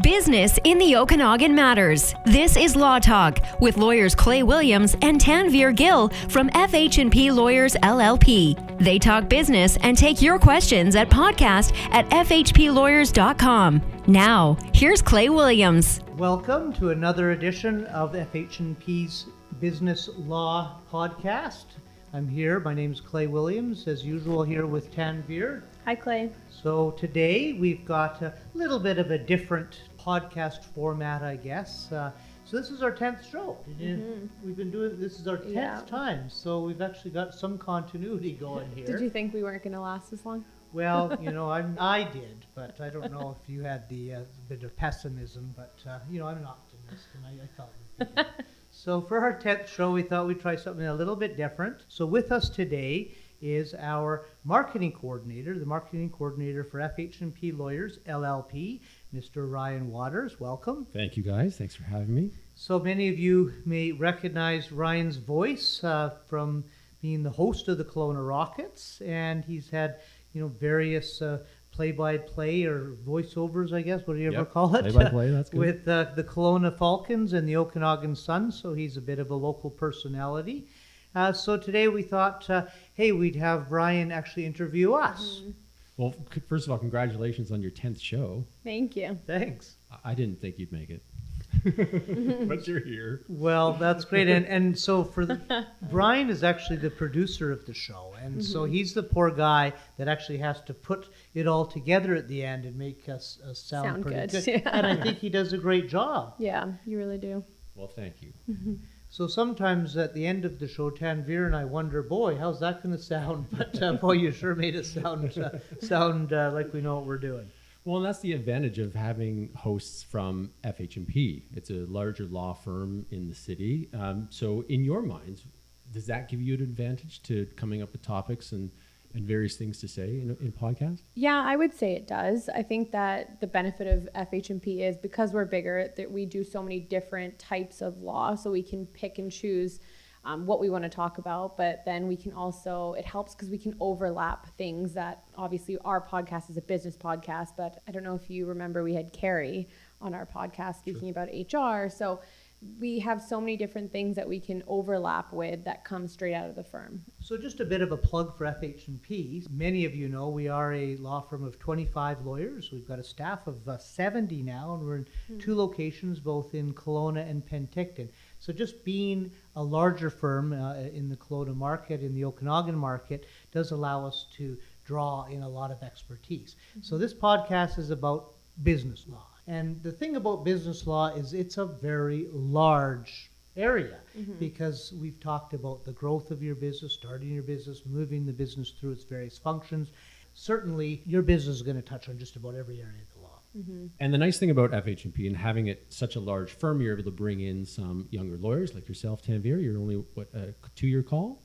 Business in the Okanagan matters. This is Law Talk with lawyers Clay Williams and Tanvir Gill from FH&P Lawyers LLP. They talk business and take your questions at podcast at fhplawyers.com. Now, here's Clay Williams. Welcome to another edition of FH&P's Business Law Podcast. I'm here. My name is Clay Williams, as usual, here with Tanvir. Hi, Clay. So today we've got a little bit of a different podcast format, I guess. Uh, so this is our tenth show. Mm-hmm. We've been doing this is our tenth yeah. time, so we've actually got some continuity going here. Did you think we weren't going to last as long? Well, you know, I, I did, but I don't know if you had the uh, bit of pessimism. But uh, you know, I'm an optimist, and I, I thought. So for our 10th show, we thought we'd try something a little bit different. So with us today is our marketing coordinator, the marketing coordinator for FH&P Lawyers LLP, Mr. Ryan Watters. Welcome. Thank you, guys. Thanks for having me. So many of you may recognize Ryan's voice uh, from being the host of the Kelowna Rockets, and he's had you know various uh, play-by-play or voiceovers, I guess, what do you yep. ever call it? Play-by-play, that's good. With uh, the Kelowna Falcons and the Okanagan Sun, so he's a bit of a local personality. Uh, so today we thought, uh, hey, we'd have Ryan actually interview us. Mm-hmm. Well, first of all, congratulations on your 10th show. Thank you. Thanks. I didn't think you'd make it. but you're here. Well, that's great. And and so for the, Ryan is actually the producer of the show, and mm-hmm. so he's the poor guy that actually has to put it all together at the end and make us, us sound, sound, pretty good. good. Yeah. And I think he does a great job. Yeah, you really do. Well, thank you. So sometimes at the end of the show, Tanvir and I wonder, boy, how's that going to sound? But uh, boy, you sure made it sound uh, sound uh, like we know what we're doing. Well, and that's the advantage of having hosts from FH&P. It's a larger law firm in the city. Um, so, in your minds, does that give you an advantage to coming up with topics and, and various things to say in, in podcast? Yeah, I would say it does. I think that the benefit of FH&P is because we're bigger that we do so many different types of law, so we can pick and choose um, what we want to talk about, but then we can also, it helps because we can overlap things that obviously our podcast is a business podcast, but I don't know if you remember we had Carrie on our podcast speaking sure. about HR. So we have so many different things that we can overlap with that come straight out of the firm. So just a bit of a plug for FH&P. Many of you know we are a law firm of 25 lawyers. We've got a staff of uh, 70 now, and we're in mm-hmm. two locations, both in Kelowna and Penticton. So just being a larger firm uh, in the Kelowna market, in the Okanagan market, does allow us to draw in a lot of expertise. Mm-hmm. So this podcast is about business law. And the thing about business law is it's a very large area mm-hmm. because we've talked about the growth of your business, starting your business, moving the business through its various functions. Certainly, your business is going to touch on just about every area of the law. Mm-hmm. And the nice thing about FH&P and having it such a large firm, you're able to bring in some younger lawyers like yourself, Tanvir. You're only what a two-year call.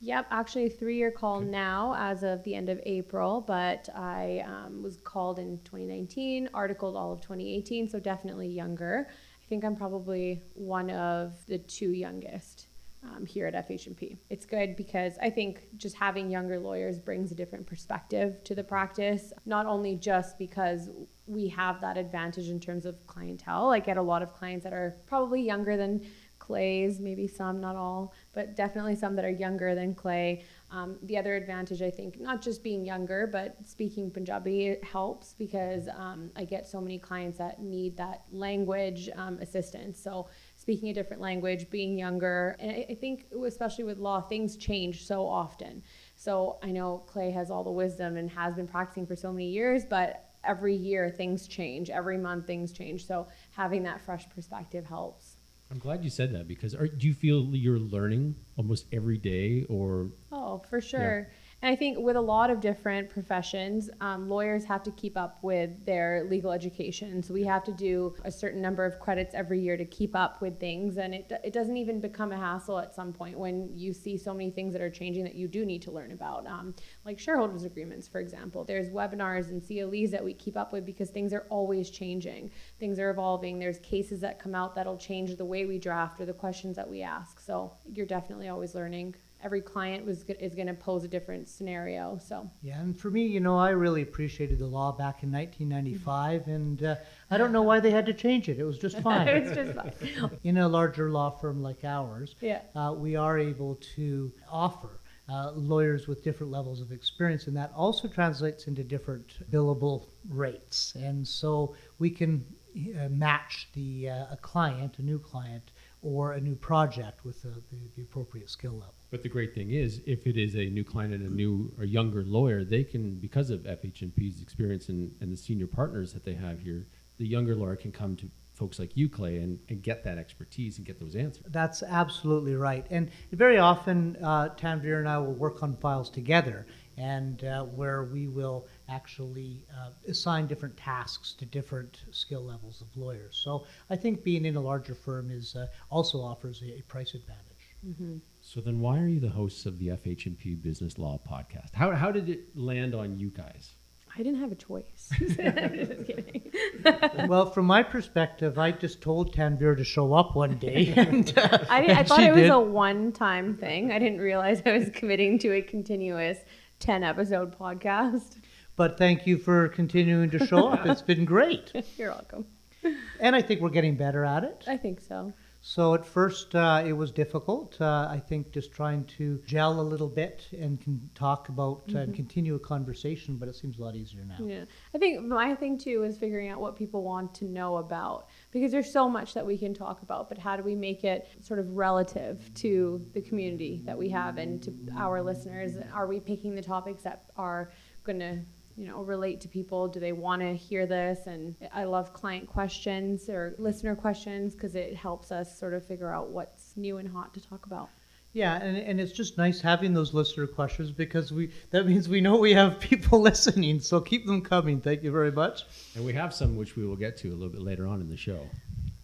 Yep, actually a three-year call now as of the end of April, but I um, was called in 2019, articled all of 2018, so definitely younger. I think I'm probably one of the two youngest um, here at FH&P. It's good because I think just having younger lawyers brings a different perspective to the practice, not only just because we have that advantage in terms of clientele. I get a lot of clients that are probably younger than Clay's, maybe some, not all, but definitely some that are younger than Clay. Um, the other advantage, I think, not just being younger, but speaking Punjabi helps because um, I get so many clients that need that language um, assistance. So speaking a different language, being younger, and I, I think especially with law, things change so often. So I know Clay has all the wisdom and has been practicing for so many years, but every year things change, every month things change. So having that fresh perspective helps. I'm glad you said that because are, do you feel you're learning almost every day or? Oh, for sure. Yeah. And I think with a lot of different professions, um, lawyers have to keep up with their legal education. So we have to do a certain number of credits every year to keep up with things. And it, it doesn't even become a hassle at some point when you see so many things that are changing that you do need to learn about, um, like shareholders agreements, for example. There's webinars and CLEs that we keep up with because things are always changing. Things are evolving. There's cases that come out that'll change the way we draft or the questions that we ask. So you're definitely always learning. Every client was is going to pose a different scenario. So Yeah, and for me, you know, I really appreciated the law back in 1995, and uh, I don't know why they had to change it. It was just fine. it's just fine. in a larger law firm like ours, Yeah. uh, we are able to offer uh, lawyers with different levels of experience, and that also translates into different billable rates. And so we can uh, match the uh, a client, a new client, or a new project with the, the, the appropriate skill level. But the great thing is, if it is a new client and a new or younger lawyer, they can, because of FH&P's experience and, and the senior partners that they have here, the younger lawyer can come to folks like you, Clay, and, and get that expertise and get those answers. That's absolutely right. And very often, uh, Tanvir and I will work on files together, and uh, where we will actually uh, assign different tasks to different skill levels of lawyers. So I think being in a larger firm is uh, also offers a, a price advantage. So then, why are you the hosts of the FH&P Business Law Podcast? How, how did it land on you guys? I didn't have a choice. just kidding. well, from my perspective, I just told Tanvir to show up one day, and, uh, I, didn't, I and thought it was did. a one-time thing. I didn't realize I was committing to a continuous ten-episode podcast. But thank you for continuing to show up. It's been great, You're welcome. and I think we're getting better at it. I think so. So at first uh, it was difficult. Uh, I think just trying to gel a little bit and can talk about uh, and continue a conversation, but it seems a lot easier now. Yeah. I think my thing too is figuring out what people want to know about because there's so much that we can talk about, but how do we make it sort of relative to the community that we have and to our listeners? Are we picking the topics that are going to you know relate to people do they want to hear this and i love client questions or listener questions because it helps us sort of figure out what's new and hot to talk about Yeah, and, and it's just nice having those listener questions because we that means we know we have people listening. So keep them coming. Thank you very much. And we have some which we will get to a little bit later on in the show.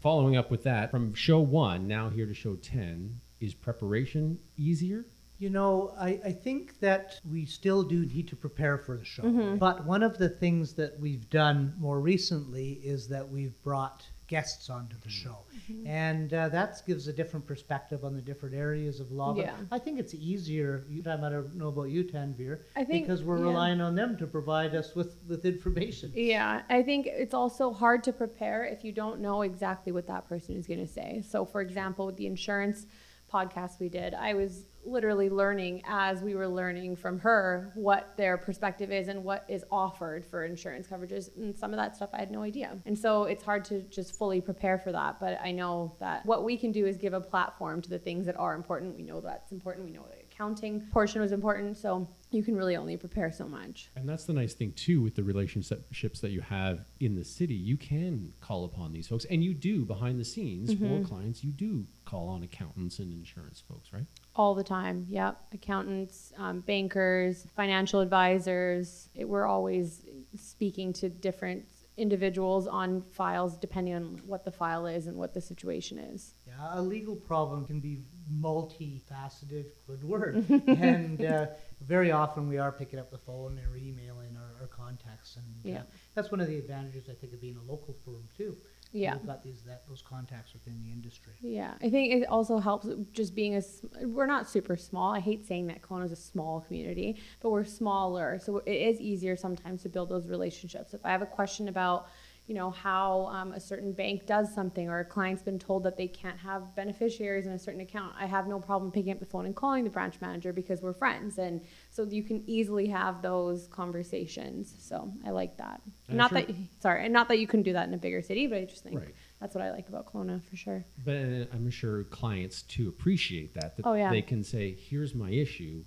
Following up with that, from show one, now here to show 10, is preparation easier? You know, I, I think that we still do need to prepare for the show. Mm-hmm. But one of the things that we've done more recently is that we've brought guests onto the show. Mm-hmm. And uh, that gives a different perspective on the different areas of law. But Yeah. I think it's easier. You, I don't know about you, Tanvir, I think- because we're yeah. relying on them to provide us with, with information. Yeah, I think it's also hard to prepare if you don't know exactly what that person is going to say. So, for example, with the insurance podcast we did, I was literally learning as we were learning from her what their perspective is and what is offered for insurance coverages. And some of that stuff I had no idea. And so it's hard to just fully prepare for that. But I know that what we can do is give a platform to the things that are important. We know that's important. We know the accounting portion was important. So you can really only prepare so much. And that's the nice thing, too, with the relationships that you have in the city. You can call upon these folks, and you do behind the scenes for clients. You do call on accountants and insurance folks, right? All the time. Yep. Accountants, um, bankers, financial advisors. It, we're always speaking to different individuals on files depending on what the file is and what the situation is. Yeah, a legal problem can be multifaceted, good word. and uh, very often we are picking up the phone or emailing our, our contacts. And uh, Yeah. that's one of the advantages, I think, of being a local firm, too. Yeah. We've got these, that, those contacts within the industry. Yeah, I think it also helps just being a. s- We're not super small. I hate saying that Kelowna is a small community, but we're smaller, so it is easier sometimes to build those relationships. If I have a question about, you know, how um, a certain bank does something, or a client's been told that they can't have beneficiaries in a certain account, I have no problem picking up the phone and calling the branch manager because we're friends, and so you can easily have those conversations. So I like that. And not sure- that sorry, and not that you couldn't do that in a bigger city, but I just think Right. that's what I like about Kelowna for sure. But uh, I'm sure clients, too, appreciate that. That Oh, yeah. they can say, here's my issue,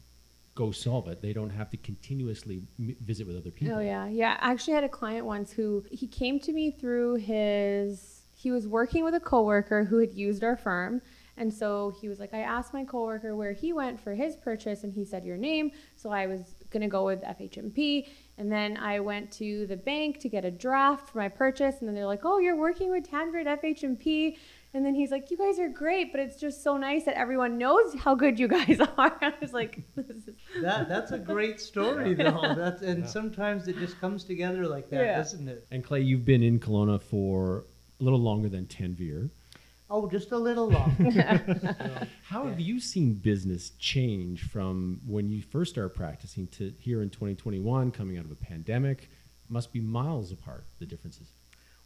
go solve it. They don't have to continuously m- visit with other people. Oh yeah, yeah. I actually had a client once who he came to me through his. He was working with a coworker who had used our firm, and so he was like, I asked my coworker where he went for his purchase, and he said your name. So I was gonna go with FH&P, and then I went to the bank to get a draft for my purchase, and then they're like, Oh, you're working with Tanvir at FH&P. And then he's like, "You guys are great, but it's just so nice that everyone knows how good you guys are." I was like, "This is That, that's a great story, though. That's, and sometimes it just comes together like that, Yeah. doesn't it? And Clay, you've been in Kelowna for a little longer than Tanvir. Oh, just a little long. How have you seen business change from when you first started practicing to here in 2021, coming out of a pandemic? Must be miles apart, the differences.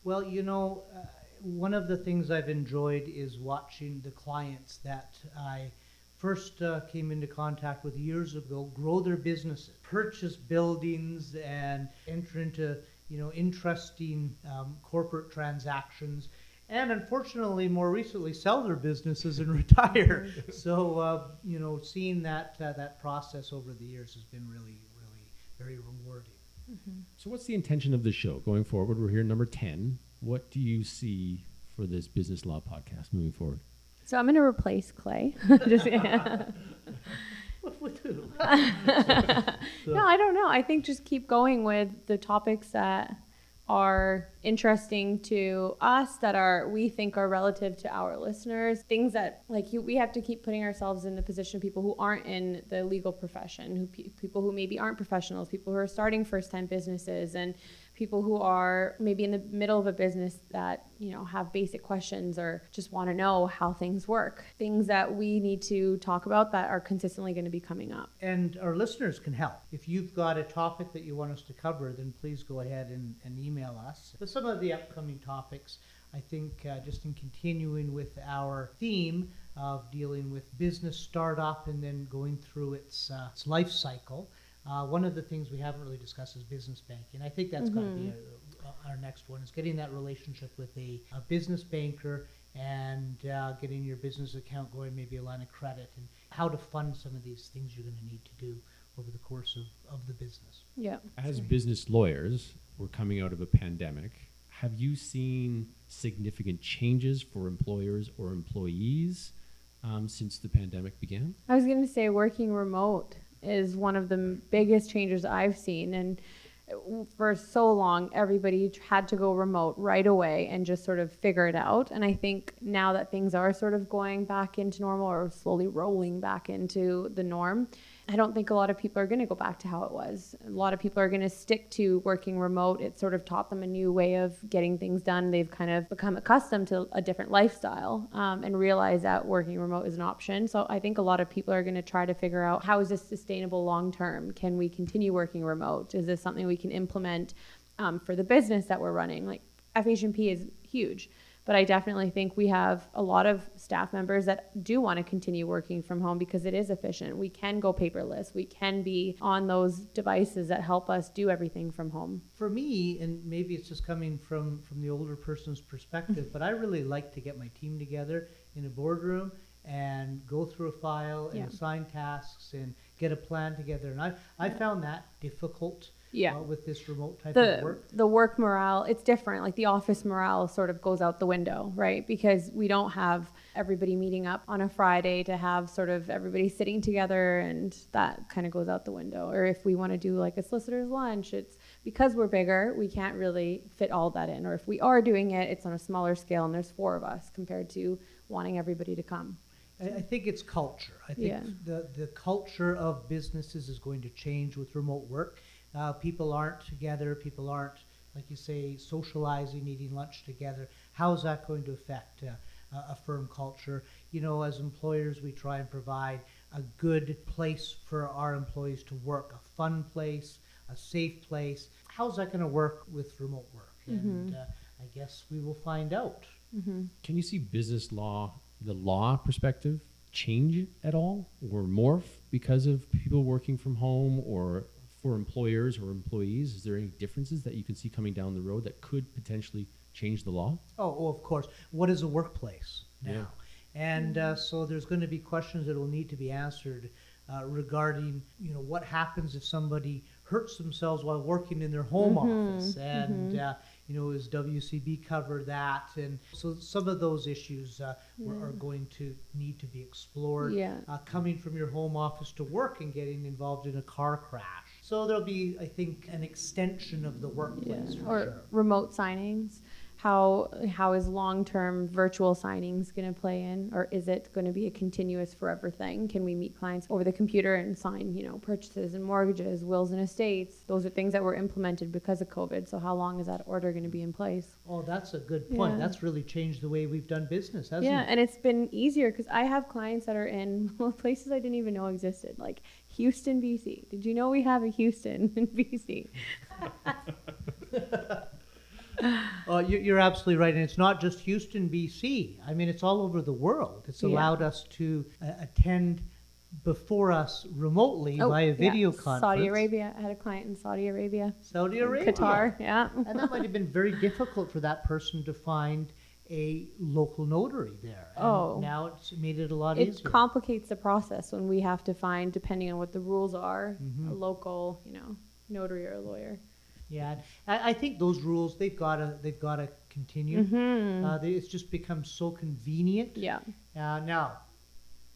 Well, you know, uh, one of the things I've enjoyed is watching the clients that I first uh, came into contact with years ago grow their businesses, purchase buildings, and enter into you know interesting um, corporate transactions. And unfortunately, more recently, sell their businesses and retire. so, uh, you know, seeing that uh, that process over the years has been really, really very rewarding. So, what's the intention of the show going forward? We're here, number 10. What do you see for this business law podcast moving forward? So I'm going to replace Clay. Just, With who? no, I don't know. I think just keep going with the topics that are interesting to us that are we think are relative to our listeners things that like you, we have to keep putting ourselves in the position of people who aren't in the legal profession who people who maybe aren't professionals people who are starting first time businesses and people who are maybe in the middle of a business that you know have basic questions or just want to know how things work. Things that we need to talk about that are consistently going to be coming up. And our listeners can help. If you've got a topic that you want us to cover then please go ahead and, and email us. With some of the upcoming topics i think uh, just in continuing with our theme of dealing with business startup and then going through its, uh, its life cycle uh, one of the things we haven't really discussed is business banking. I think that's mm-hmm. going to be a, a, our next one is getting that relationship with a, a business banker and uh, getting your business account going, maybe a line of credit, and how to fund some of these things you're going to need to do over the course of, of the business. Yeah. As business lawyers, we're coming out of a pandemic. Have you seen significant changes for employers or employees um, since the pandemic began? I was going to say working remote is one of the biggest changes I've seen. And for so long, everybody had to go remote right away and just sort of figure it out. And I think now that things are sort of going back into normal or slowly rolling back into the norm, I don't think a lot of people are going to go back to how it was. A lot of people are going to stick to working remote. It sort of taught them a new way of getting things done. They've kind of become accustomed to a different lifestyle um, and realize that working remote is an option. So I think a lot of people are going to try to figure out how is this sustainable long term? Can we continue working remote? Is this something we can implement um, for the business that we're running? Like FH&P is huge. But I definitely think we have a lot of staff members that do want to continue working from home because it is efficient. We can go paperless. We can be on those devices that help us do everything from home. For me, and maybe it's just coming from from the older person's perspective, mm-hmm. but I really like to get my team together in a boardroom and go through a file and yeah. assign tasks and get a plan together. And I I found that difficult yeah. Uh, with this remote type the, of work? The work morale, it's different. Like the office morale sort of goes out the window, right? Because we don't have everybody meeting up on a Friday to have sort of everybody sitting together and that kind of goes out the window. Or if we want to do like a solicitor's lunch, it's because we're bigger, we can't really fit all that in. Or if we are doing it, it's on a smaller scale and there's four of us compared to wanting everybody to come. I, think it's culture. I think yeah. the, the culture of businesses is going to change with remote work uh, people aren't together, people aren't, like you say, socializing, eating lunch together. How is that going to affect uh, a firm culture? You know, as employers, we try and provide a good place for our employees to work, a fun place, a safe place. How's that going to work with remote work? Mm-hmm. And uh, I guess we will find out. Mm-hmm. Can you see business law, the law perspective, change at all or morph because of people working from home or for employers or employees? Is there any differences that you can see coming down the road that could potentially change the law? Oh, oh of course. What is a workplace now? Yeah. And uh, so there's going to be questions that will need to be answered uh, regarding, you know, what happens if somebody hurts themselves while working in their home mm-hmm. office, and mm-hmm. uh, you know, is WCB cover that? And so some of those issues uh, yeah. are going to need to be explored. Yeah. Uh, coming from your home office to work and getting involved in a car crash. So there'll be, I think, an extension of the workplace. Yeah. or sure. remote signings how how is long term virtual signings going to play in, or is it going to be a continuous forever thing? Can we meet clients over the computer and sign, you know, purchases and mortgages, wills and estates? Those are things that were implemented because of COVID. So how long is that order going to be in place? Oh, that's a good point. Yeah. That's really changed the way we've done business, hasn't yeah, it? Yeah, and it's been easier because I have clients that are in places I didn't even know existed, like Houston, BC. Did you know we have a Houston in BC? Oh, you- you're absolutely right, and it's not just Houston, BC. I mean, it's all over the world. It's Yeah. allowed us to uh, attend before us remotely via Oh, yeah. video conference. Saudi Arabia. I had a client in Saudi Arabia. Saudi Arabia, Qatar, yeah. and that might have been very difficult for that person to find a local notary there. And Oh. now it's made it a lot It easier. It complicates the process when we have to find, depending on what the rules are, Mm-hmm. a local, you know, notary or a lawyer. Yeah, I, I think those rules they've got to they've got to continue. Uh, they, it's just become so convenient. Mm-hmm. Yeah. Uh, now,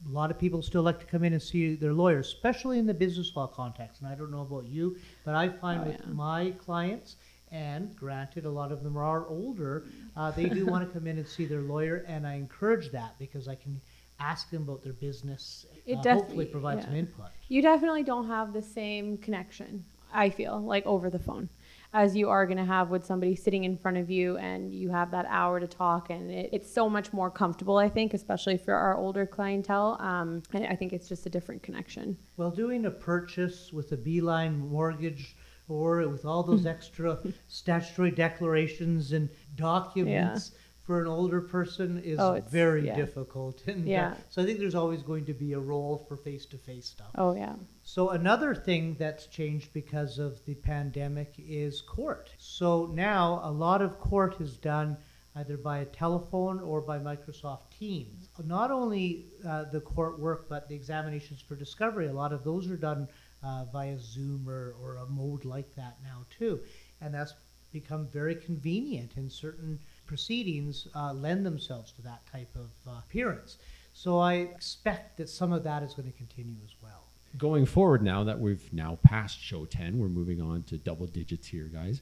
a lot of people still like to come in and see their lawyer, especially in the business law context. And I don't know about you, but I find Oh, with yeah. my clients, and granted, a lot of them are older, uh, they do want to come in and see their lawyer, and I encourage that because I can ask them about their business. It uh, definitely- hopefully provide some input. You definitely don't have the same connection, I feel, like over the phone, as you are going to have with somebody sitting in front of you and you have that hour to talk. And it, it's so much more comfortable, I think, especially for our older clientele. Um, and I think it's just a different connection. Well, doing a purchase with a Beeline mortgage or with all those extra statutory declarations and documents for an older person is Oh, very yeah. difficult. And uh, Yeah. so I think there's always going to be a role for face to face stuff. Oh, yeah. So another thing that's changed because of the pandemic is court. So now a lot of court is done either by a telephone or by Microsoft Teams. Not only uh, the court work, but the examinations for discovery, a lot of those are done uh, via Zoom or, or a mode like that now too. And that's become very convenient and certain proceedings uh, lend themselves to that type of uh, appearance. So I expect that some of that is going to continue as well. Going forward, now that we've now passed show 10, we're moving on to double digits here, guys.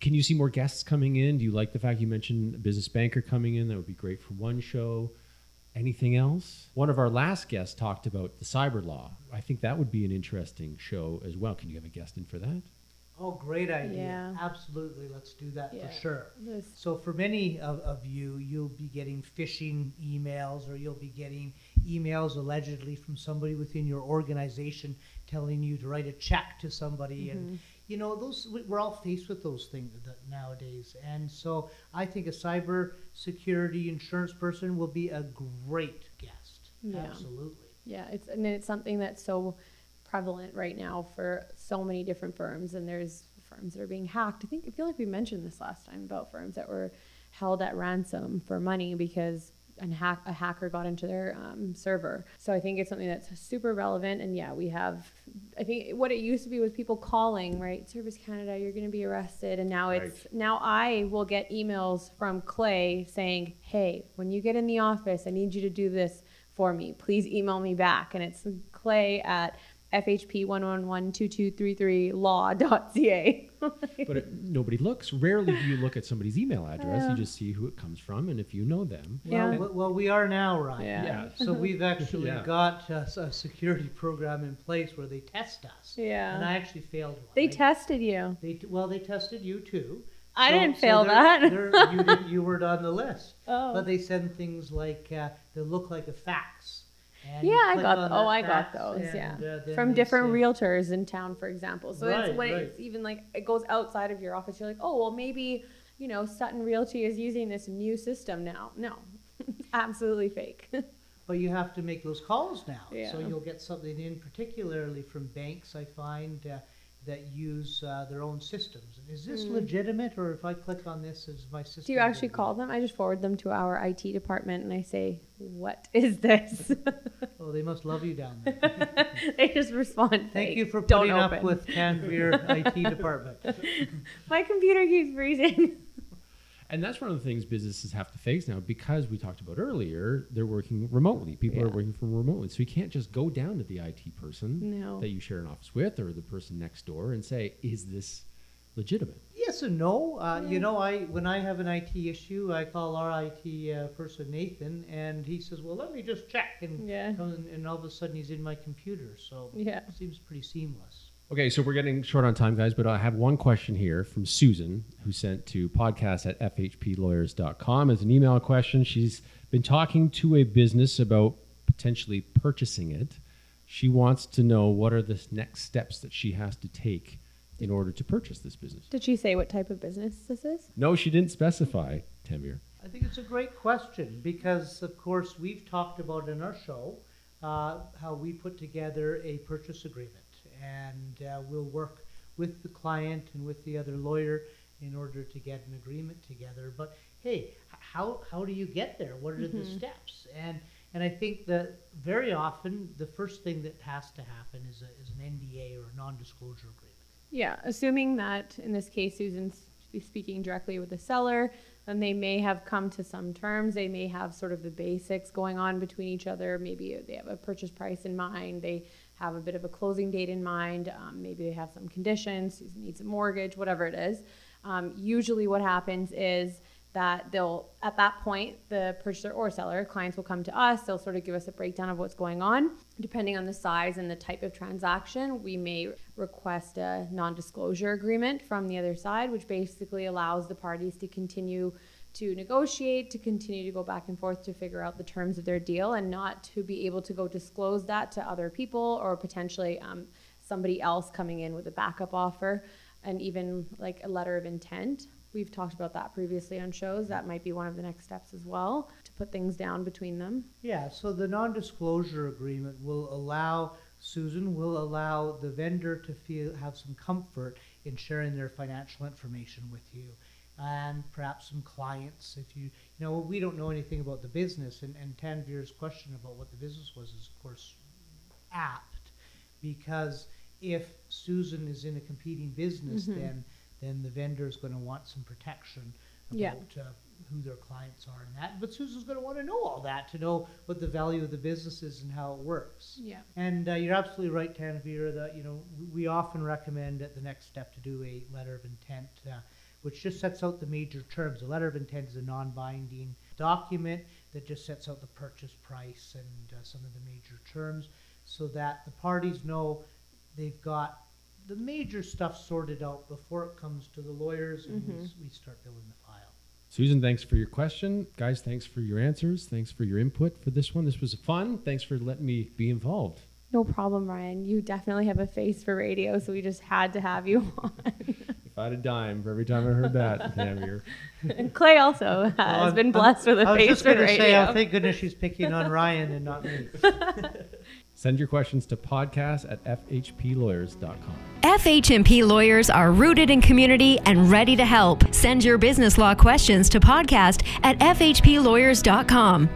Can you see more guests coming in? Do you like the fact you mentioned a business banker coming in? That would be great for one show. Anything else? One of our last guests talked about the cyber law. I think that would be an interesting show as well. Can you have a guest in for that? Oh, great idea. Yeah. Absolutely. Let's do that Yeah. for sure. This- So, for many of, of you, you'll be getting phishing emails or you'll be getting emails allegedly from somebody within your organization telling you to write a check to somebody. And, mm-hmm. You know, those we- we're all faced with those things nowadays. And so, I think a cyber security insurance person will be a great guest. Yeah. Absolutely. Yeah, it's and it's something that's so prevalent right now for so many different firms, and there's firms that are being hacked. I think I feel like we mentioned this last time about firms that were held at ransom for money because an hack, a hacker got into their um, server. So I think it's something that's super relevant. And yeah, we have. I think what it used to be was people calling, right? Service Canada, you're going to be arrested, and now it's now I will get emails from Clay saying, "Hey, when you get in the office, I need you to do this." for me. Please email me back. And it's clay at fhp1112233law.ca. But it, nobody looks. Rarely do you look at somebody's email address. Yeah. You just see who it comes from, and if you know them, Yeah. Well, well, we are now, Ryan. Yeah. Yeah. So we've actually Yeah. got a security program in place where they test us. Yeah. And I actually failed one. they I- tested you. They t- well, they tested you too. I So- didn't so fail they're- that. they're- you, you weren't on the list. Oh. But they send things like uh, they look like a fax. And yeah, I got. Oh, I got those. and, yeah, uh, from different say- realtors in town, for example. So Right, it's when right. it's even like it goes outside of your office. You're like, oh well, maybe you know Sutton Realty is using this new system now. No, absolutely fake. But you have to make those calls now. So you'll get something in, particularly from banks, I find, uh, that use uh, their own systems. Is this legitimate, or if I click on this, is my system? Mm. Do you actually call them? I just forward them to our IT department and I say, "What is this?" Oh, they must love you down there. they just respond. Thank you for putting up open." with Tanvir IT department. My computer keeps freezing. And that's one of the things businesses have to face now because we talked about earlier, they're working remotely. People are working from remotely. So you can't just go down to the IT person No. that you share an office with or the person next door and say, is this legitimate? yes and no. Uh, you know, I when I have an IT issue, I call our IT uh, person Nathan, and he says, "Well, let me just check," and, Yeah. and and all of a sudden he's in my computer. So Yeah. it seems pretty seamless. Okay, so we're getting short on time, guys, but I have one question here from Susan, who sent to podcast at fhplawyers.com as an email question. She's been talking to a business about potentially purchasing it. She wants to know what are the next steps that she has to take in order to purchase this business. Did she say what type of business this is? No, she didn't specify, Tanvir. I think it's a great question because, of course, we've talked about in our show uh, how we put together a purchase agreement, and uh, we'll work with the client and with the other lawyer in order to get an agreement together. But hey, how how do you get there? What are the steps? And and I think that very often the first thing that has to happen is a, is an NDA or a non-disclosure agreement. Yeah, assuming that in this case Susan's speaking directly with the seller, then they may have come to some terms. They may have sort of the basics going on between each other. Maybe they have a purchase price in mind. They have a bit of a closing date in mind. Um, maybe they have some conditions. Susan needs a mortgage, whatever it is. Um, usually, what happens is that they'll at that point the purchaser or seller clients will come to us they'll sort of give us a breakdown of what's going on depending on the size and the type of transaction we may request a non-disclosure agreement from the other side which basically allows the parties to continue to negotiate to continue to go back and forth to figure out the terms of their deal and not to be able to go disclose that to other people or potentially um, somebody else coming in with a backup offer and even like a letter of intent We've talked about that previously on shows. That might be one of the next steps as well to put things down between them. Yeah, so the non-disclosure agreement will allow Susan will allow the vendor to feel have some comfort in sharing their financial information with you, and perhaps some clients. If you you know we don't know anything about the business, and and Tanvir's question about what the business was is of course apt, because if Susan is in a competing business, Mhm. then then the vendor is going to want some protection about Yeah. uh, who their clients are and that. But Susan's going to want to know all that to know what the value of the business is and how it works. Yeah. And uh, you're absolutely right, Tanvir, that you know we- we often recommend at the next step to do a letter of intent, uh, which just sets out the major terms. The letter of intent is a non-binding document that just sets out the purchase price and uh, some of the major terms, so that the parties know they've got the major stuff sorted out before it comes to the lawyers and we, we start building the file. Susan, thanks for your question. Guys, thanks for your answers. Thanks for your input for this one. This was fun. Thanks for letting me be involved. No problem, Ryan. You definitely have a face for radio, so we just had to have you on. If I had a dime for every time I heard that, Tanvir. and Clay also has Well, been I'm- blessed with a I was just going to say, oh, thank goodness she's picking on Ryan and not me. Send your questions to podcast at fhplawyers.com. FH&P lawyers are rooted in community and ready to help. Send your business law questions to podcast at fhplawyers.com.